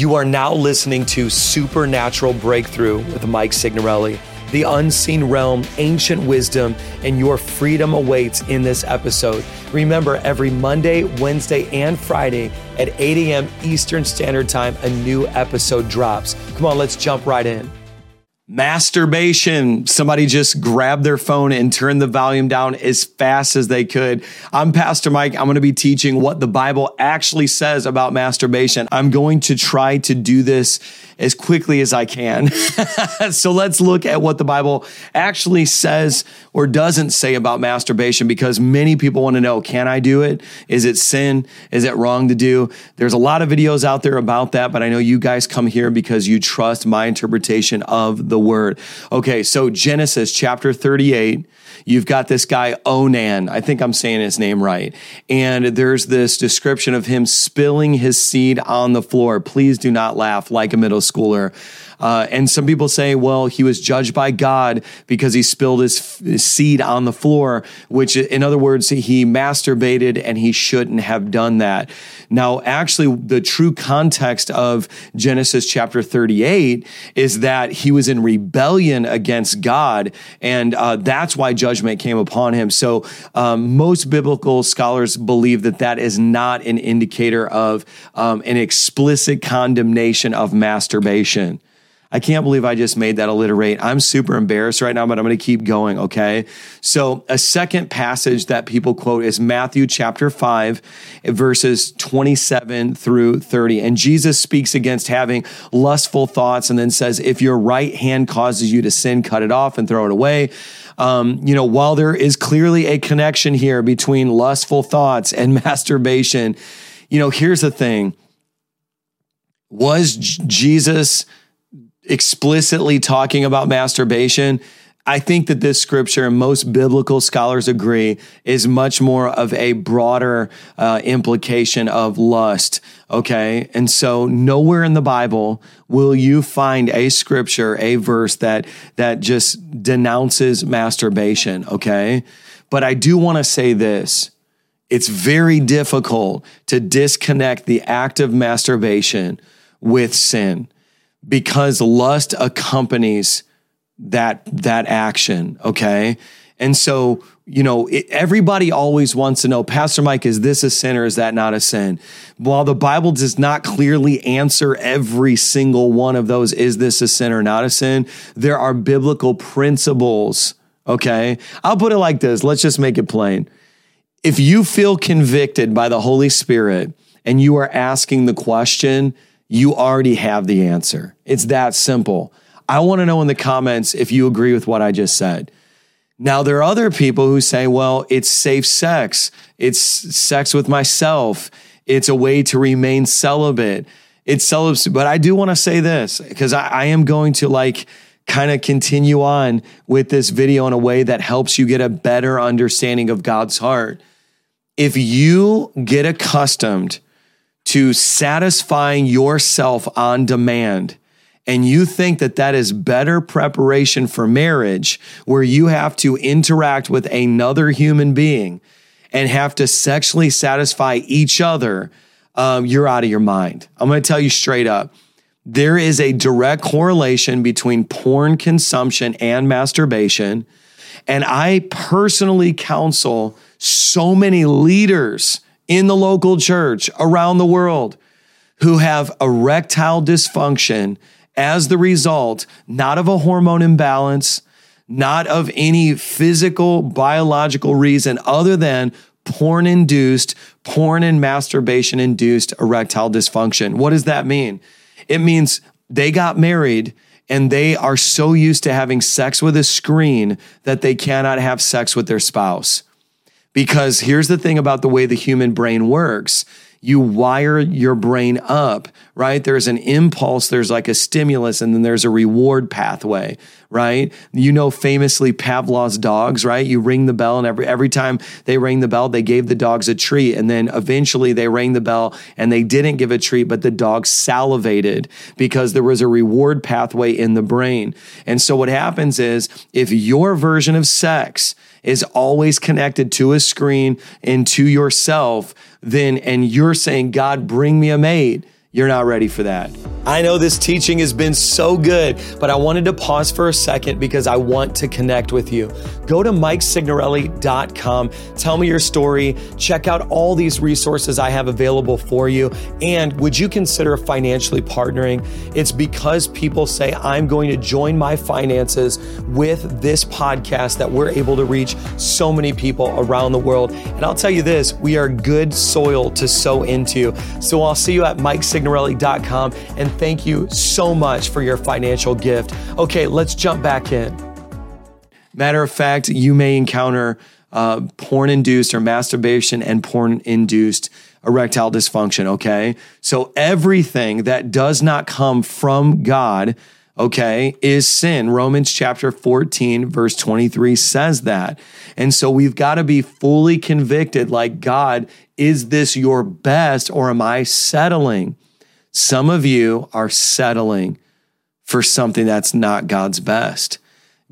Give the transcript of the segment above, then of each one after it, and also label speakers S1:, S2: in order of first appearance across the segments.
S1: You are now listening to Supernatural Breakthrough with Mike Signorelli. The unseen realm, ancient wisdom, and your freedom awaits in this episode. Remember, every Monday, Wednesday, and Friday at 8 a.m. Eastern Standard Time, a new episode drops. Come on, let's jump right in. Masturbation. Somebody just grabbed their phone and turned the volume down as fast as they could. I'm Pastor Mike. I'm going to be teaching what the Bible actually says about masturbation. I'm going to try to do this as quickly as I can. so let's look at what the Bible actually says or doesn't say about masturbation because many people want to know can I do it? Is it sin? Is it wrong to do? There's a lot of videos out there about that, but I know you guys come here because you trust my interpretation of the word. Okay, so Genesis chapter 38 You've got this guy, Onan. I think I'm saying his name right. And there's this description of him spilling his seed on the floor. Please do not laugh like a middle schooler. Uh, and some people say, well, he was judged by God because he spilled his, his, seed on the floor, which, in other words, he masturbated and he shouldn't have done that. Now, actually, the true context of Genesis chapter 38 is that he was in rebellion against God, and uh, that's why judgment came upon him. So, um, most biblical scholars believe that that is not an indicator of um, an explicit condemnation of masturbation. I can't believe I just made that alliterate. I'm super embarrassed right now, but I'm going to keep going. Okay. So a second passage that people quote is Matthew chapter five, verses 27 through 30. And Jesus speaks against having lustful thoughts and then says, if your right hand causes you to sin, cut it off and throw it away. Um, you know, while there is clearly a connection here between lustful thoughts and masturbation, you know, here's the thing. Was Jesus explicitly talking about masturbation, I think that this scripture, and most biblical scholars agree, is much more of a broader uh, implication of lust. Okay. And so nowhere in the Bible will you find a scripture, a verse that, that just denounces masturbation. Okay. But I do want to say this. It's very difficult to disconnect the act of masturbation with sin because lust accompanies that that action okay? And so you know it, everybody always wants to know pastor mike is this a sin or is that not a sin? While the bible does not clearly answer every single one of those is this a sin or not a sin? There are biblical principles okay? I'll put it like this. Let's just make it plain. If you feel convicted by the holy spirit and you are asking the question you already have the answer. It's that simple. I want to know in the comments if you agree with what I just said. Now, there are other people who say, well, it's safe sex. It's sex with myself. It's a way to remain celibate. It's celibate. But I do want to say this because I, I am going to like kind of continue on with this video in a way that helps you get a better understanding of God's heart. If you get accustomed to satisfying yourself on demand and you think that that is better preparation for marriage where you have to interact with another human being and have to sexually satisfy each other, um, you're out of your mind. I'm going to tell you straight up. There is a direct correlation between porn consumption and masturbation. And I personally counsel so many leaders in the local church around the world who have erectile dysfunction as the result, not of a hormone imbalance, not of any physical, biological reason other than porn induced, porn and masturbation induced erectile dysfunction. What does that mean? It means they got married and they are so used to having sex with a screen that they cannot have sex with their spouse. Because here's the thing about the way the human brain works you wire your brain up, right? There's an impulse, there's like a stimulus, and then there's a reward pathway, right? You know, famously Pavlov's dogs, right? You ring the bell, and every every time they rang the bell, they gave the dogs a treat, and then eventually they rang the bell and they didn't give a treat, but the dog salivated because there was a reward pathway in the brain. And so what happens is if your version of sex is always connected to a screen and to yourself, then, and you're saying, God, bring me a mate, you're not ready for that. I know this teaching has been so good, but I wanted to pause for a second because I want to connect with you. Go to MikeSignorelli.com, tell me your story, check out all these resources I have available for you, and would you consider financially partnering? It's because people say, I'm going to join my finances with this podcast that we're able to reach so many people around the world. And I'll tell you this, we are good soil to sow into. So I'll see you at MikeSignorelli.com and thank you so much for your financial gift. Okay, let's jump back in. Matter of fact, you may encounter uh, porn induced or masturbation and porn induced erectile dysfunction, okay? So everything that does not come from God, okay, is sin. Romans chapter 14, verse 23 says that. And so we've got to be fully convicted like, God, is this your best or am I settling? Some of you are settling for something that's not God's best.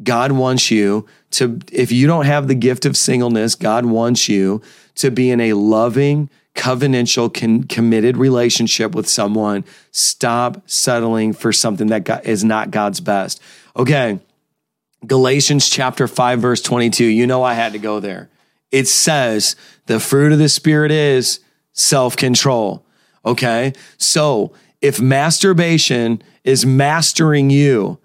S1: God wants you to, if you don't have the gift of singleness, God wants you to be in a loving, covenantal, con- committed relationship with someone. Stop settling for something that God, is not God's best. Okay. Galatians chapter 5, verse 22. You know, I had to go there. It says, the fruit of the Spirit is self control. Okay. So if masturbation is mastering you,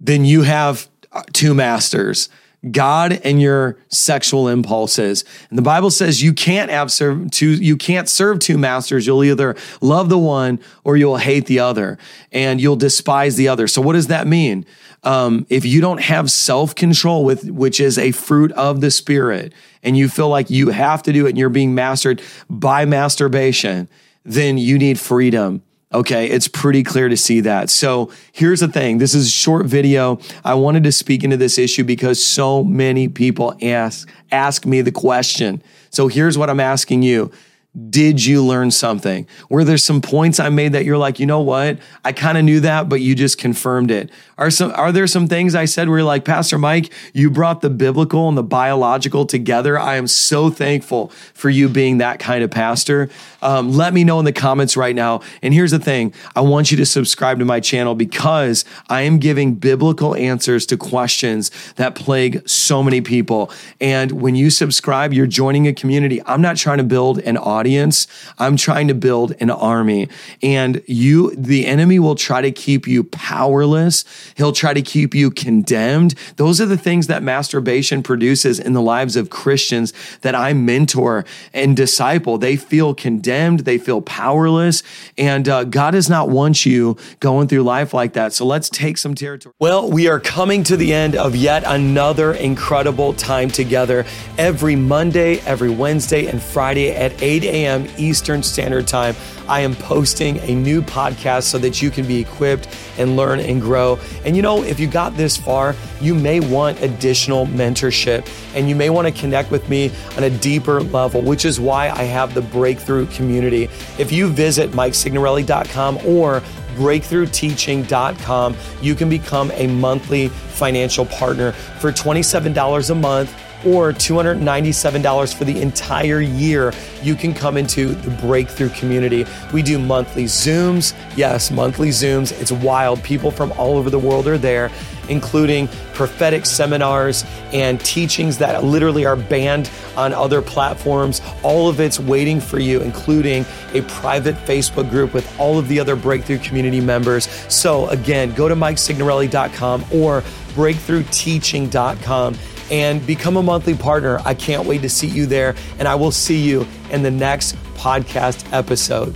S1: then you have two masters. God and your sexual impulses. And the Bible says you can't have serve two, you can't serve two masters. You'll either love the one or you'll hate the other and you'll despise the other. So what does that mean? Um, if you don't have self-control with, which is a fruit of the spirit and you feel like you have to do it and you're being mastered by masturbation, then you need freedom. Okay, it's pretty clear to see that. So here's the thing this is a short video. I wanted to speak into this issue because so many people ask, ask me the question. So here's what I'm asking you did you learn something? Were there some points I made that you're like, you know what? I kind of knew that, but you just confirmed it. Are some are there some things I said where you're like, Pastor Mike, you brought the biblical and the biological together? I am so thankful for you being that kind of pastor. Um, let me know in the comments right now. And here's the thing: I want you to subscribe to my channel because I am giving biblical answers to questions that plague so many people. And when you subscribe, you're joining a community. I'm not trying to build an audience audience. I'm trying to build an army. And you, the enemy will try to keep you powerless. He'll try to keep you condemned. Those are the things that masturbation produces in the lives of Christians that I mentor and disciple. They feel condemned. They feel powerless. And uh, God does not want you going through life like that. So let's take some territory. Well, we are coming to the end of yet another incredible time together every Monday, every Wednesday, and Friday at 8 a.m a.m. Eastern Standard Time, I am posting a new podcast so that you can be equipped and learn and grow. And you know, if you got this far, you may want additional mentorship and you may want to connect with me on a deeper level, which is why I have the Breakthrough community. If you visit MikeSignorelli.com or breakthroughteaching.com, you can become a monthly financial partner for $27 a month or $297 for the entire year, you can come into the Breakthrough community. We do monthly Zooms. Yes, monthly Zooms. It's wild. People from all over the world are there, including prophetic seminars and teachings that literally are banned on other platforms. All of it's waiting for you, including a private Facebook group with all of the other Breakthrough community members. So, again, go to MikeSignorelli.com or breakthroughteaching.com and become a monthly partner. I can't wait to see you there, and I will see you in the next podcast episode.